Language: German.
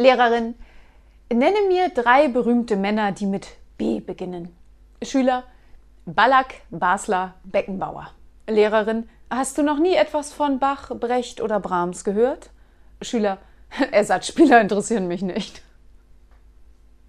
Lehrerin, nenne mir drei berühmte Männer, die mit B beginnen. Schüler, Ballack, Basler, Beckenbauer. Lehrerin, hast du noch nie etwas von Bach, Brecht oder Brahms gehört? Schüler, Ersatzspieler interessieren mich nicht.